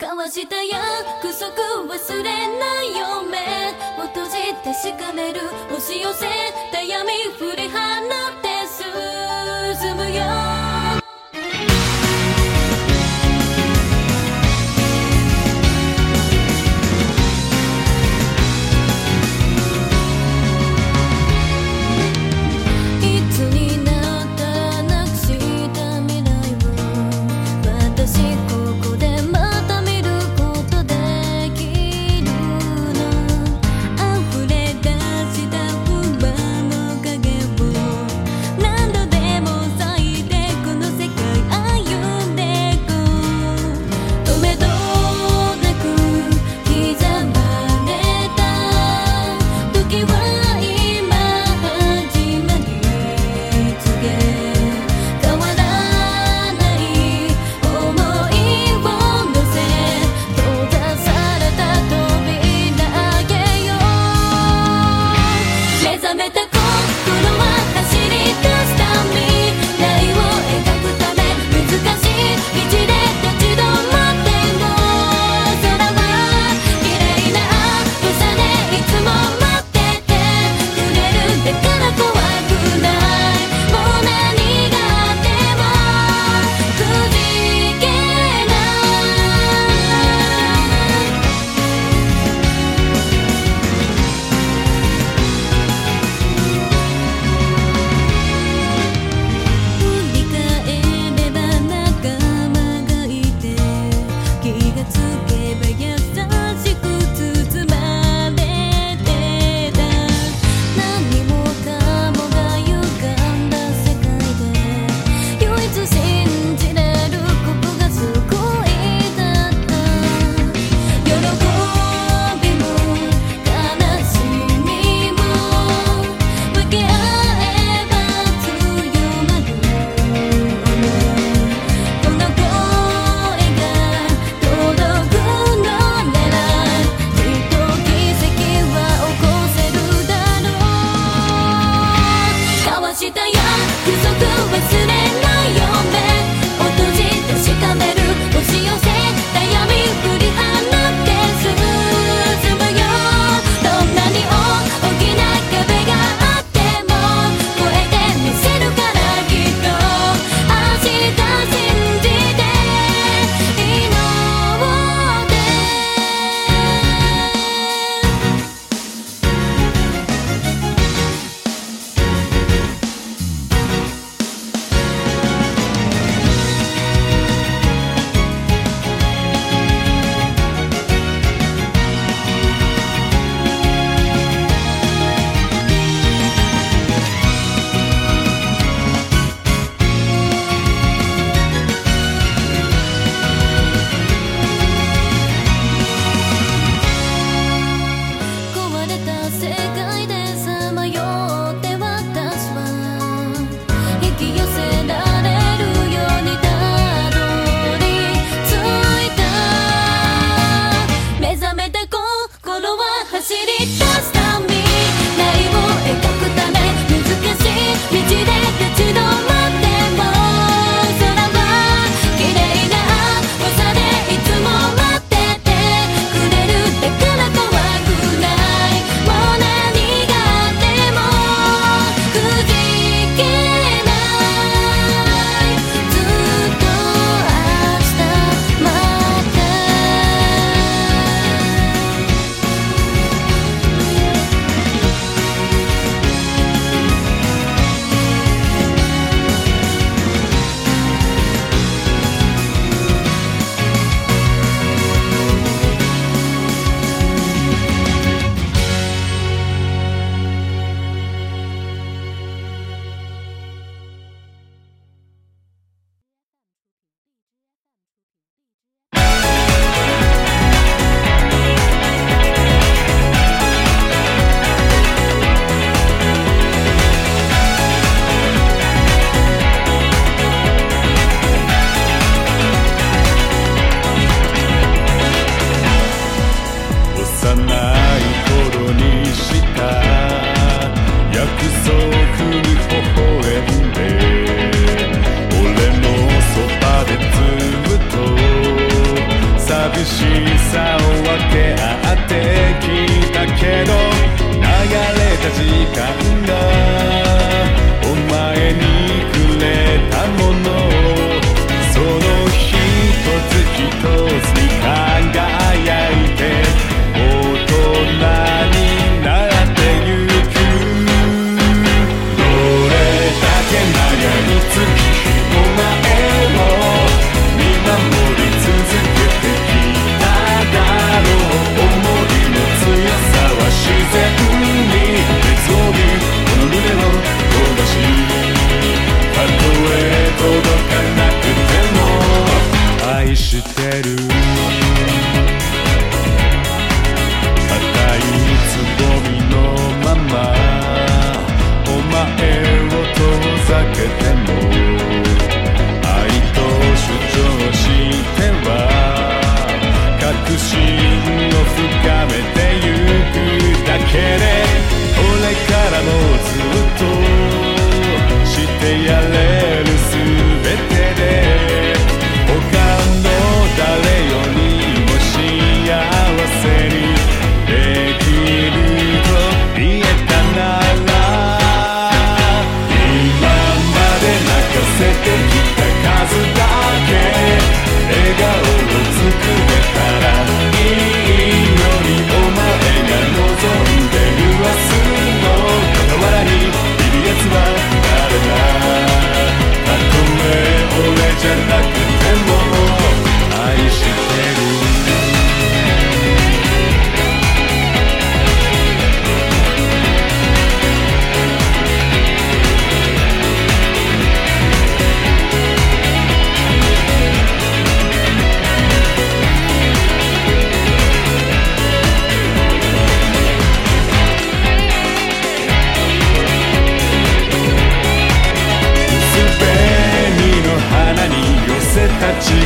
交わした約束忘れないよ目を閉じてしかめる押し寄せ。た闇振り放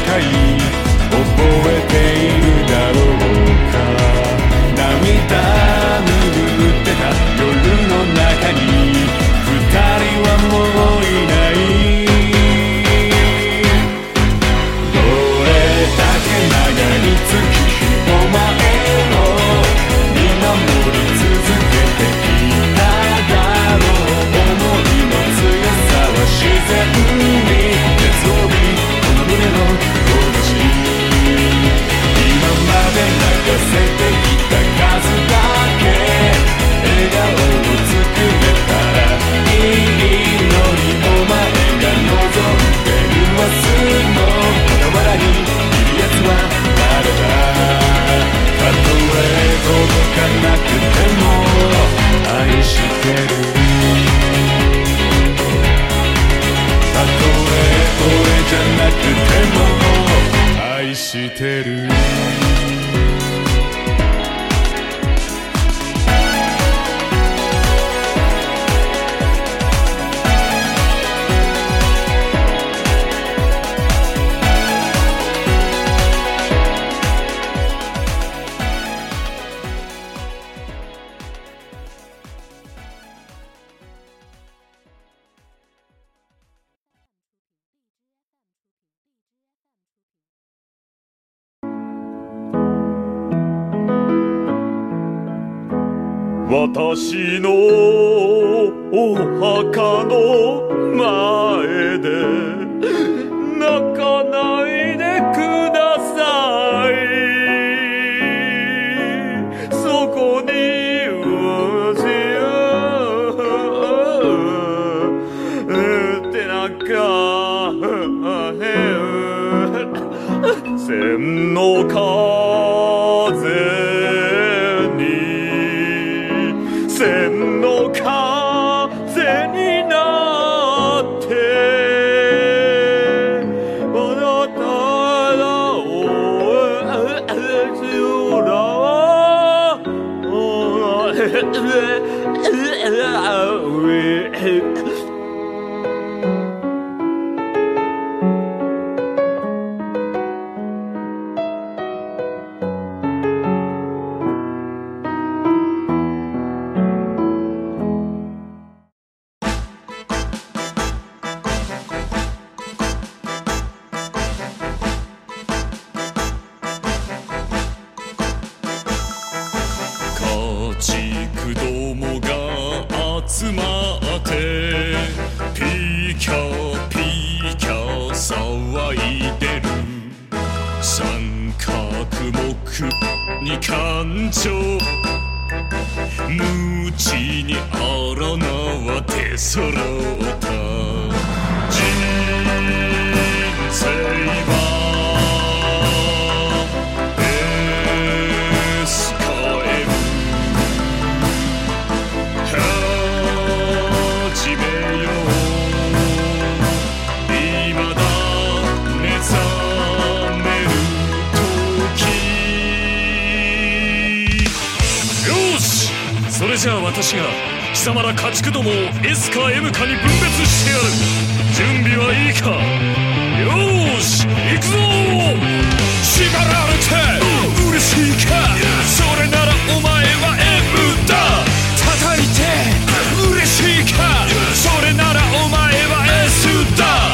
界私のお墓の前で。集まってピーキャピーキャ騒いでる。三角木に感情。無知に荒縄な揃った。人生はじゃあ私が貴様ら家畜どもを S か M かに分別してやる。準備はいいか？よーし行くぞ。縛られて。嬉しいか？それならお前は M だ。叩いて嬉しいかそれならお前は S だ。あ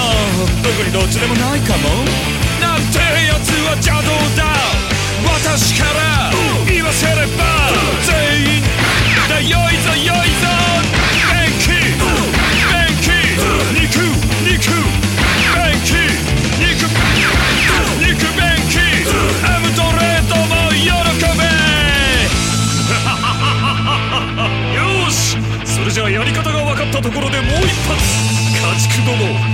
あ特にどっちでもないかも。なんてやつは邪道だ。私からったところでもう一発。家畜ども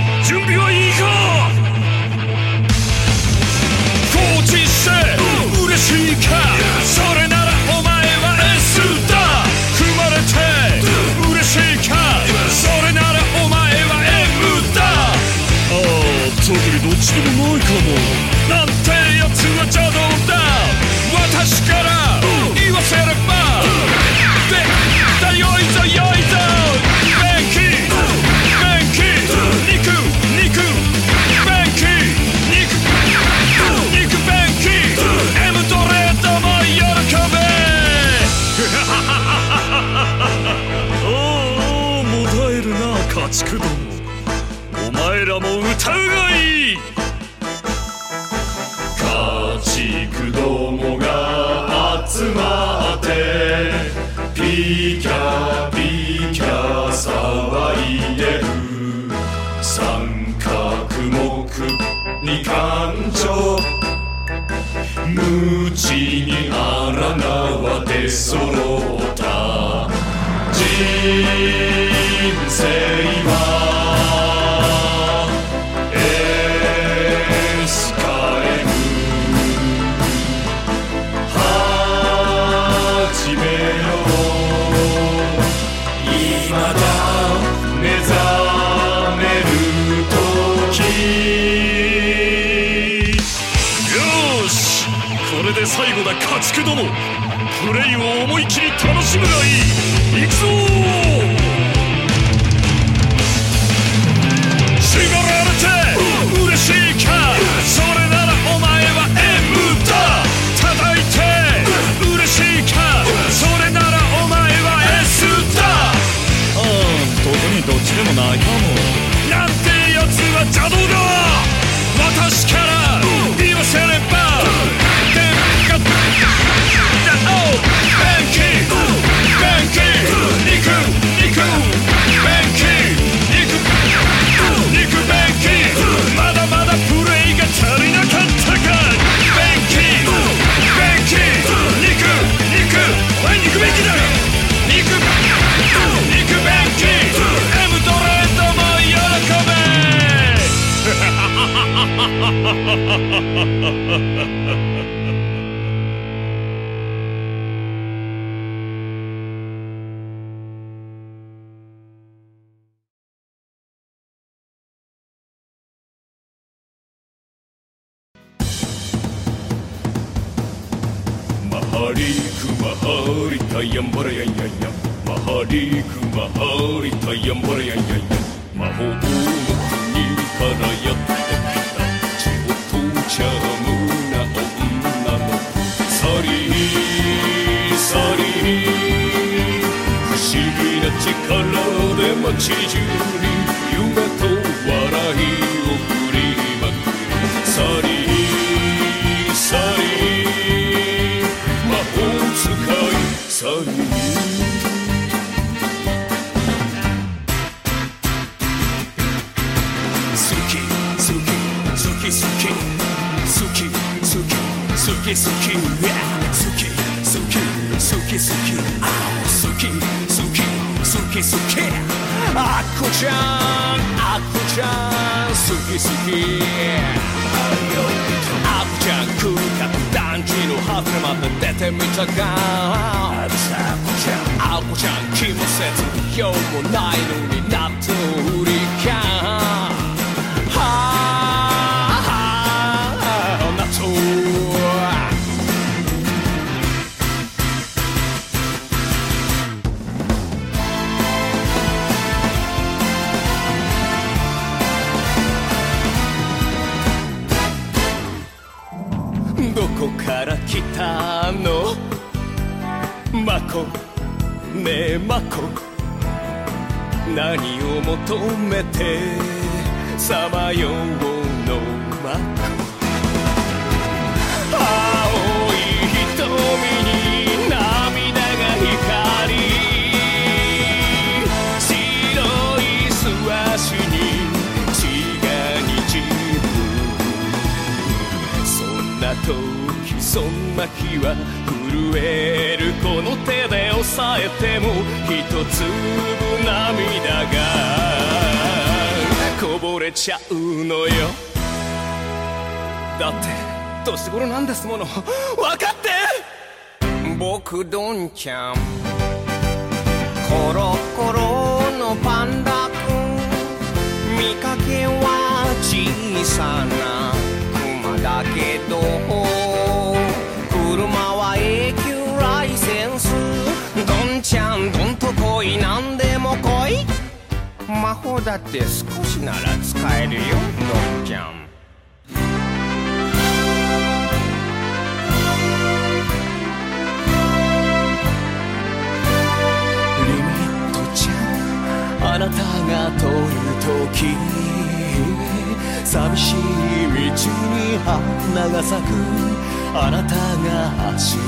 最後だ家畜ども。プレイを思い切り楽しむがいい。行くぞ縛られて嬉しいか。それならお前は M だ叩いて嬉しいか。それならお前は S だああ特にどっちでもないかも。なんてやつは邪道だ。私から言わせれンバラヤンヤンヤン。魔法の国からやってきた血をとちゃむな女の子サリーサリー。不思議な力で街中に夢と笑いを振りまくるサリーサリー。魔法使いサリき好き好き好き好き好き好き好き好き好きあ好き好き好き好きあっこちゃんあっこちゃん好き好きあっこちゃん空間団地の外れまで出てみたかあっこちゃんあっこちゃん気もせず用もないのに納豆売たの。まこ。ねえマコ何を求めてさまようそんな日は震えるこの手で押さえても一粒涙がこぼれちゃうのよ。だって年頃なんですもの。分かって！僕どんちゃん。コロコロのパンダ君見かけは小さなクマだけど。んとこいなんでも来い魔法だって少しなら使えるよどんちゃん。リミットちゃん。あなたが通る時寂しい道に花が咲く。あなたが走る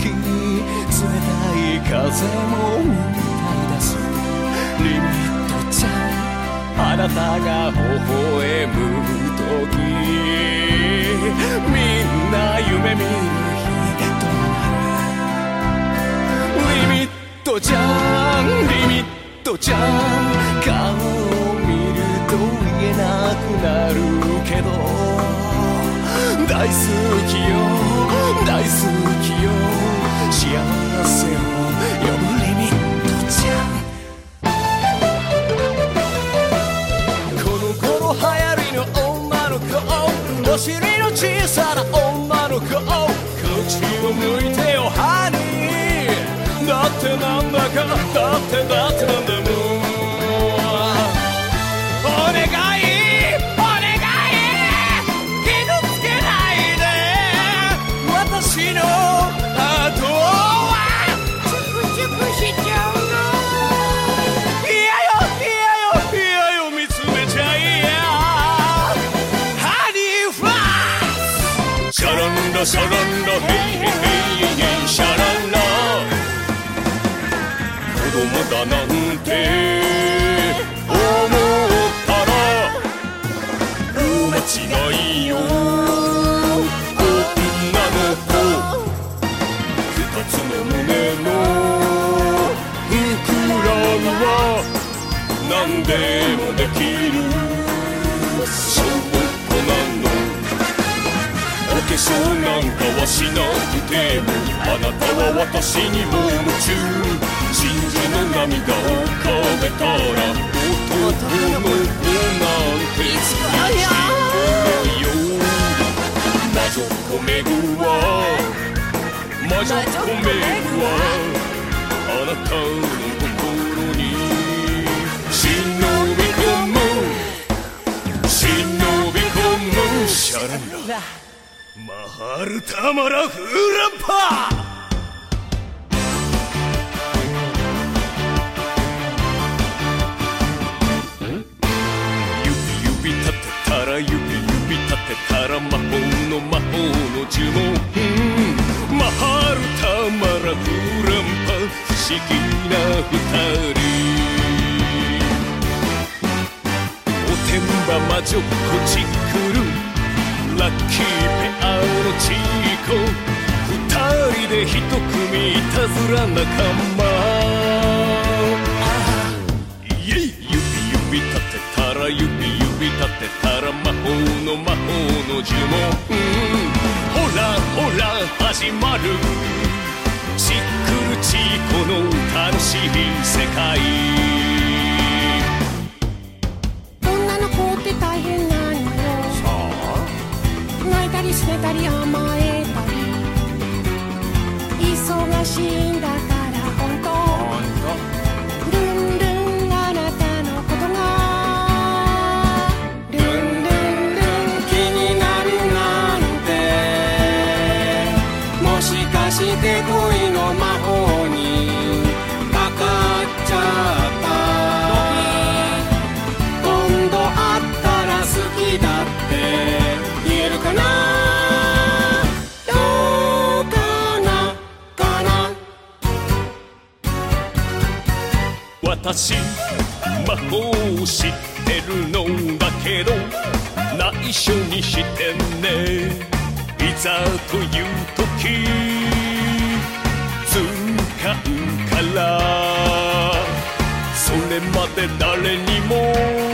時冷たい風も歌い出すリミットちゃんあなたが微笑む時みんな夢見る日となるリミットちゃんリミットちゃん顔を見ると言えなくなるけど大好きよ大好きよ。幸せを呼ぶリミットちゃんこの頃流行りの女の子お尻の小さな女の子口を向いてよハニー。だってなんだかだってだってなんだも。んお願い。シャランラシャランラヘイヘイヘイヘイシャランラ子供だなんて思ったら間違いよ女の子二つの胸の膨らみは何でもできるお化粧なんかはしなくてもあなたは私にも夢中。真珠の涙を浮かべたら男の子なんていつかよ魔女コメグは。魔女コメグは。あなたのハルタマラフーランパ指指立てたら指指立てたら魔法の魔法の呪文。うんマハルタマラフーランパ不思議な二人。おてんば魔女こちら仲間。イエイ指指立てたら指指立てたら魔法の魔法の呪文。ほらほら始まる。シックルチーコの楽しい世界。女の子って大変なのよ。泣いたりすねたり甘えたり。忙しいんだ私魔法を知ってるのだけど内緒にしてね。いざという時使うから。それまで誰にも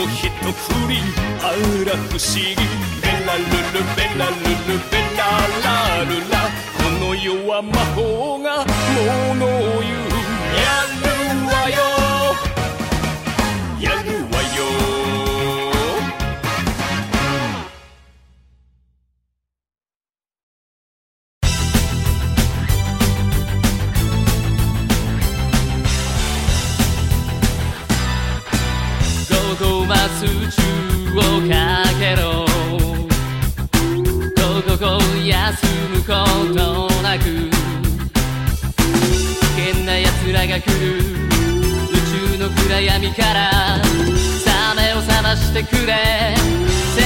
トンを一振りあら不思議ベラルルベラルルベララルラこの世は魔法がものを言うここをかけろ。どここ休むことなく。危険な奴らが来る。宇宙の暗闇から。サメを覚ましてくれ。正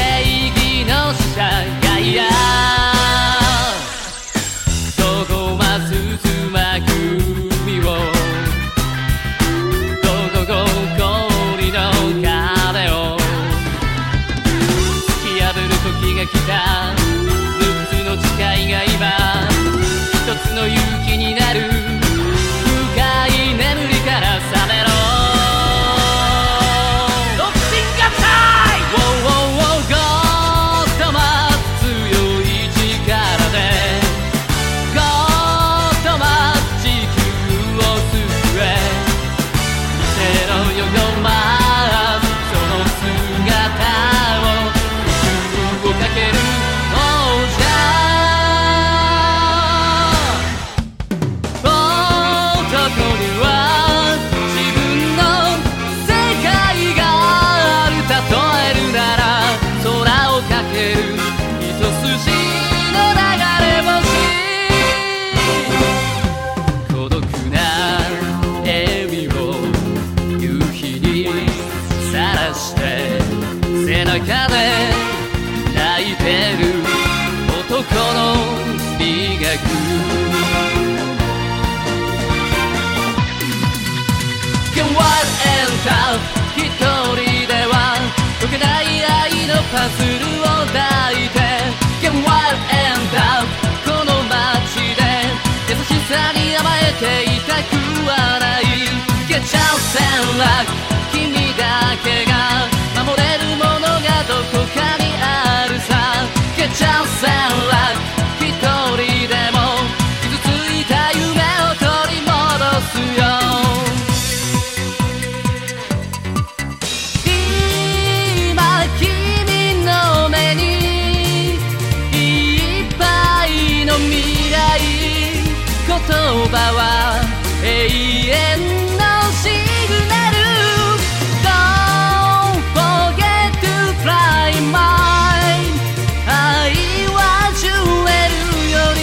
義の使者がいや葉は永遠のシグナル Don't forget to fly mine 愛はジュエルより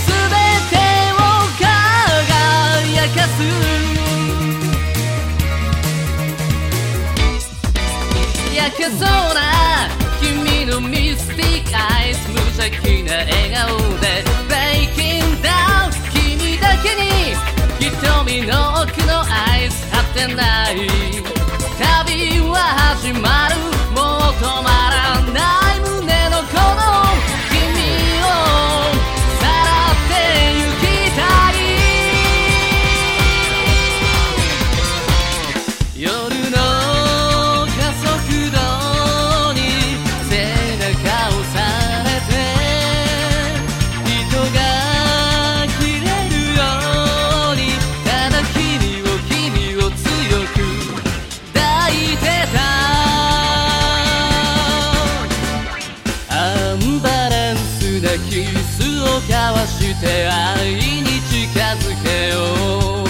すべてを輝かす焼けそうな君のミスティックアイス無邪気な笑顔てない愛に近づけよう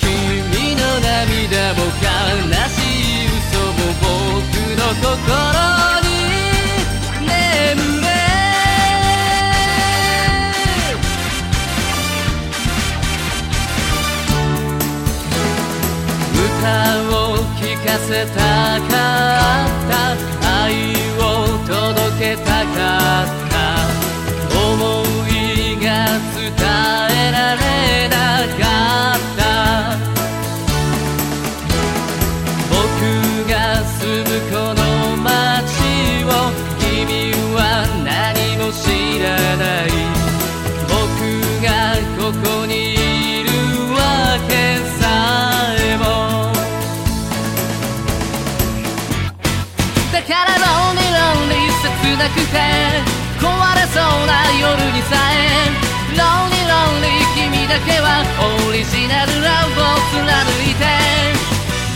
君の涙も悲しい嘘も僕の心に眠れ。歌を聴かせたかて壊れそうな夜にさえロンリロンリ君だけはオリジナルラブを貫いて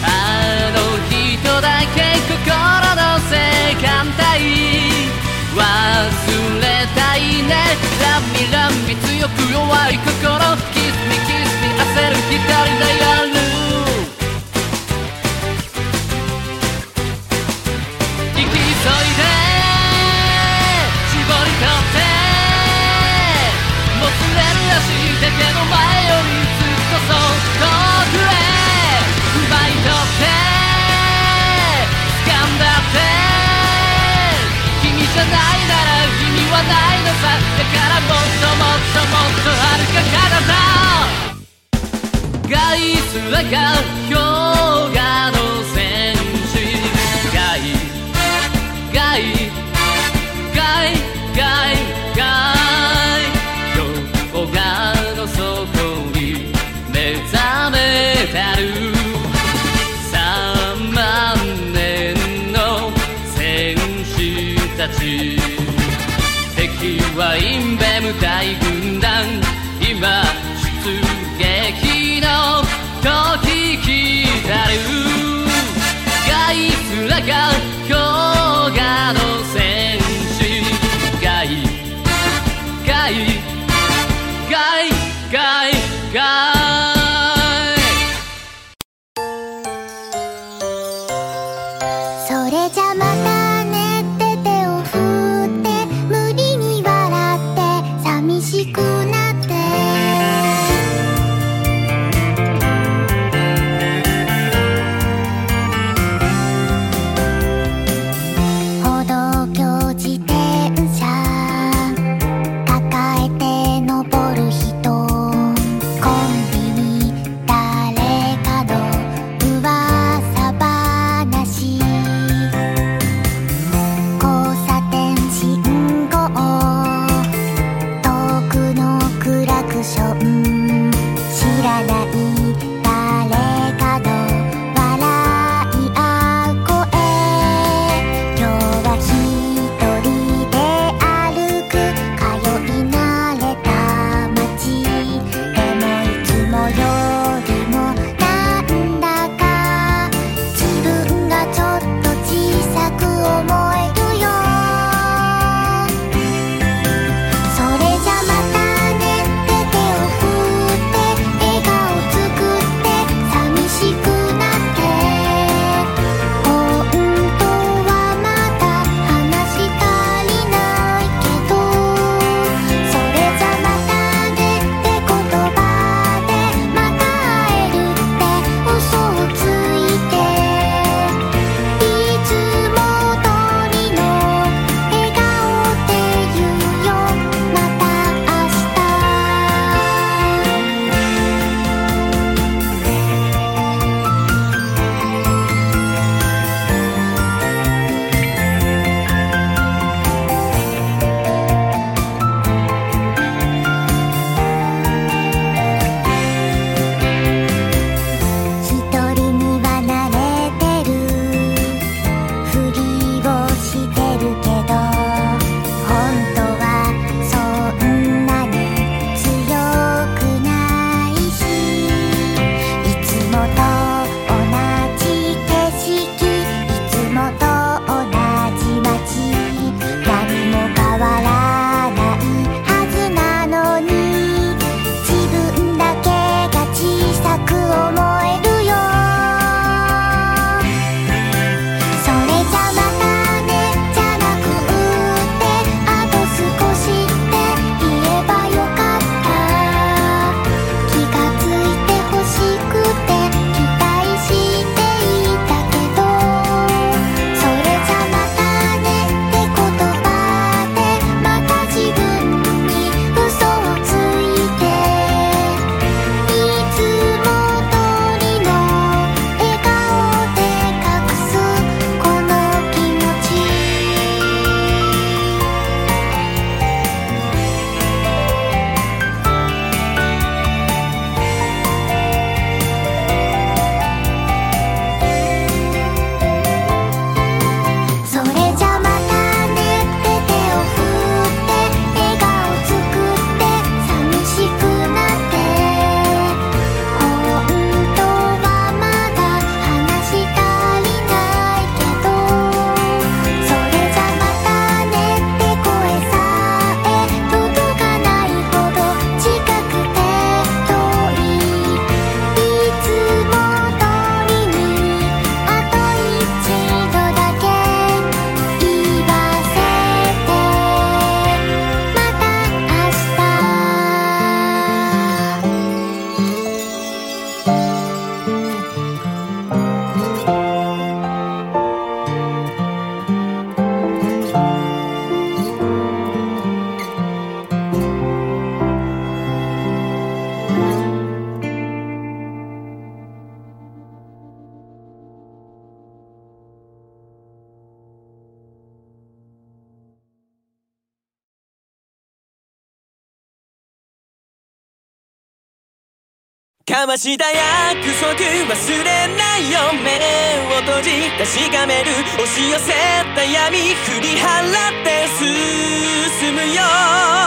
あの人だけ心の性感帯忘れたいねランミラミ強く弱い心キスミキスミ焦る一人の夜ないのさだからもっともっともっとはるか彼方がいすらがかました約束忘れないよ。目を閉じ確かめる押し寄せた闇振り払って進むよ。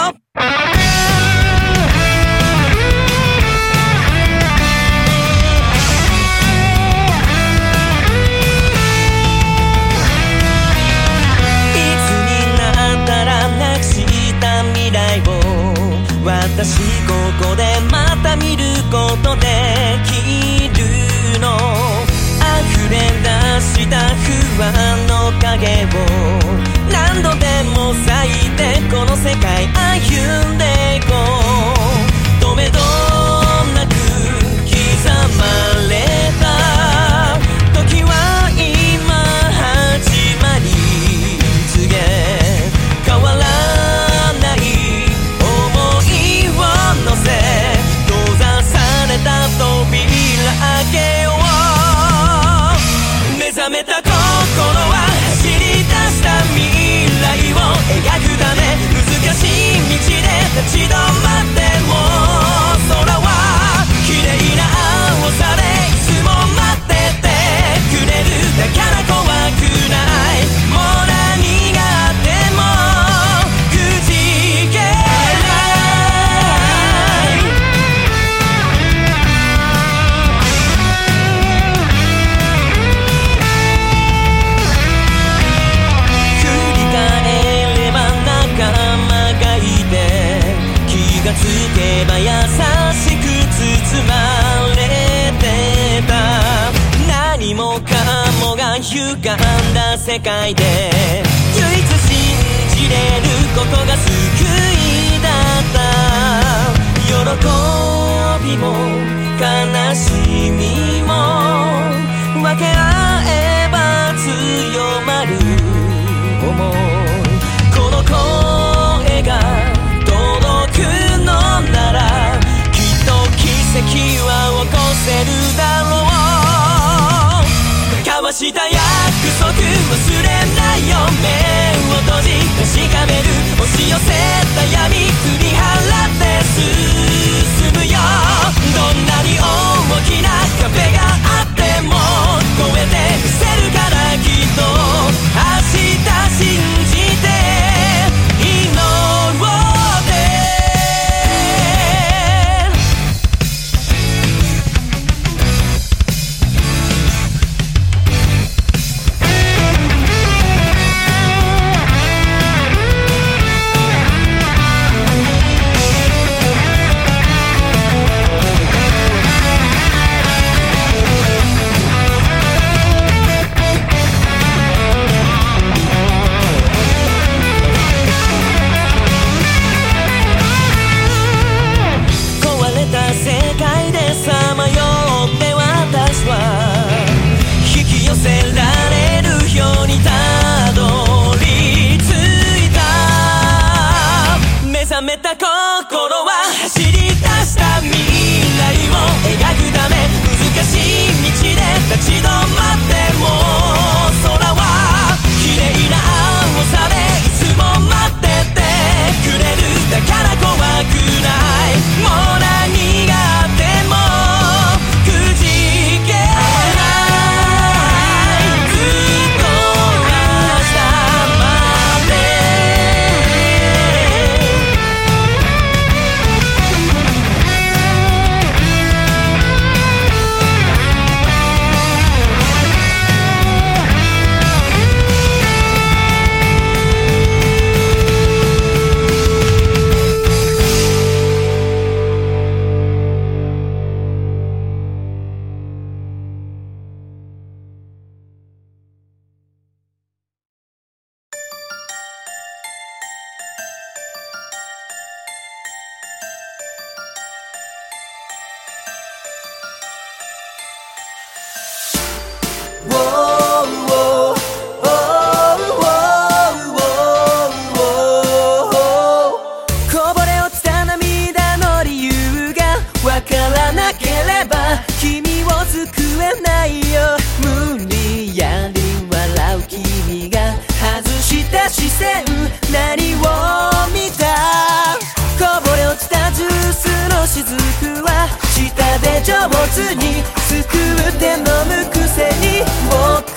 世界で唯一信じれることが救いだった喜びも悲しみも分け合えば強まるいこの声が届くのならきっと奇跡は起こせるだろうかわした確かめる押し寄せた闇振り払って進むよ。どんなに大きな壁があっても越えてみせるからきっと。線何を見たこぼれ落ちたジュースの雫は舌で上手にすくって飲むくせに僕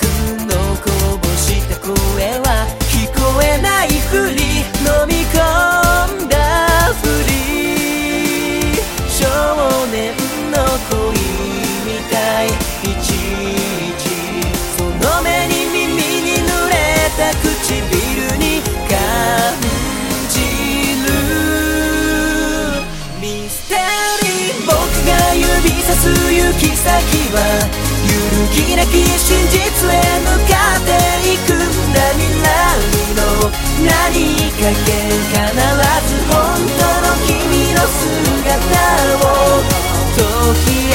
す行き先は揺るぎなき真実へ向かっていくんだ未来の何かけ必ず本当の君の姿を解き明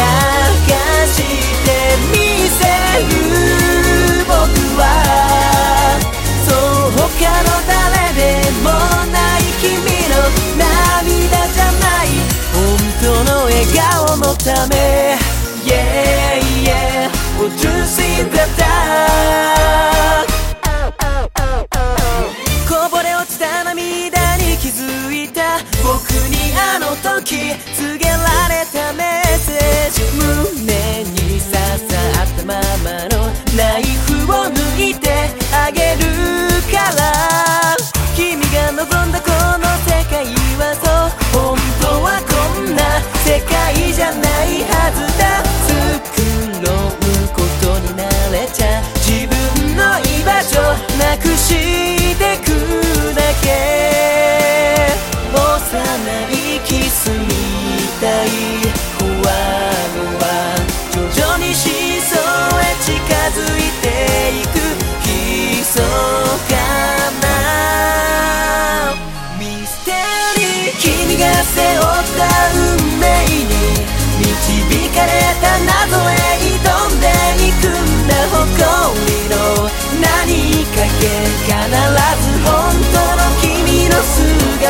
かしてみせる僕はそう他ののため。Yeah, yeah, we'll just in the dark こぼれ落ちた涙に気づいた。僕にあの時告げられたメッセージ。胸に刺さったままのナイフを抜いてあげる。世界じゃないはずだ。繕うことになれちゃ自分の居場所なくし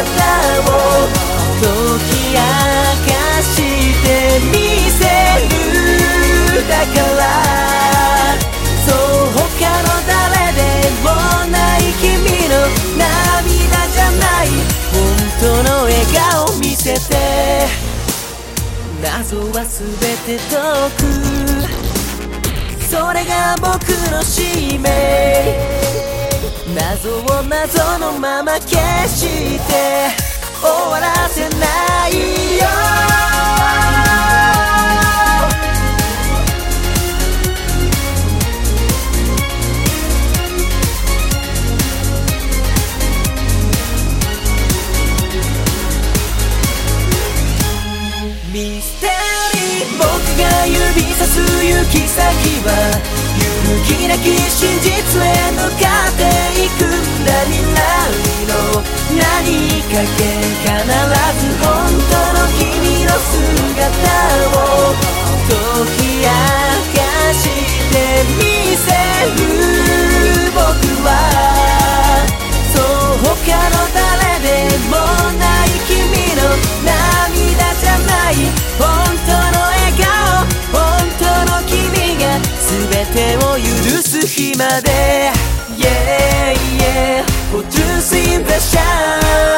を解き明かしてみせるだからそう他の誰でもない君の涙じゃない本当の笑顔見せて謎は全て解く。それが僕の使命。謎を謎のまま消して終わらせないよ。ミステリー僕が指さす行き先は揺るぎなき真実へ向かっていくんだ未来の何かけ必ず本当の君の姿を解き明かしてみせる僕はそう他の誰でもない君の涙じゃない本当の笑顔全てを許す日まで Yeah, yeah, we'll just in the shine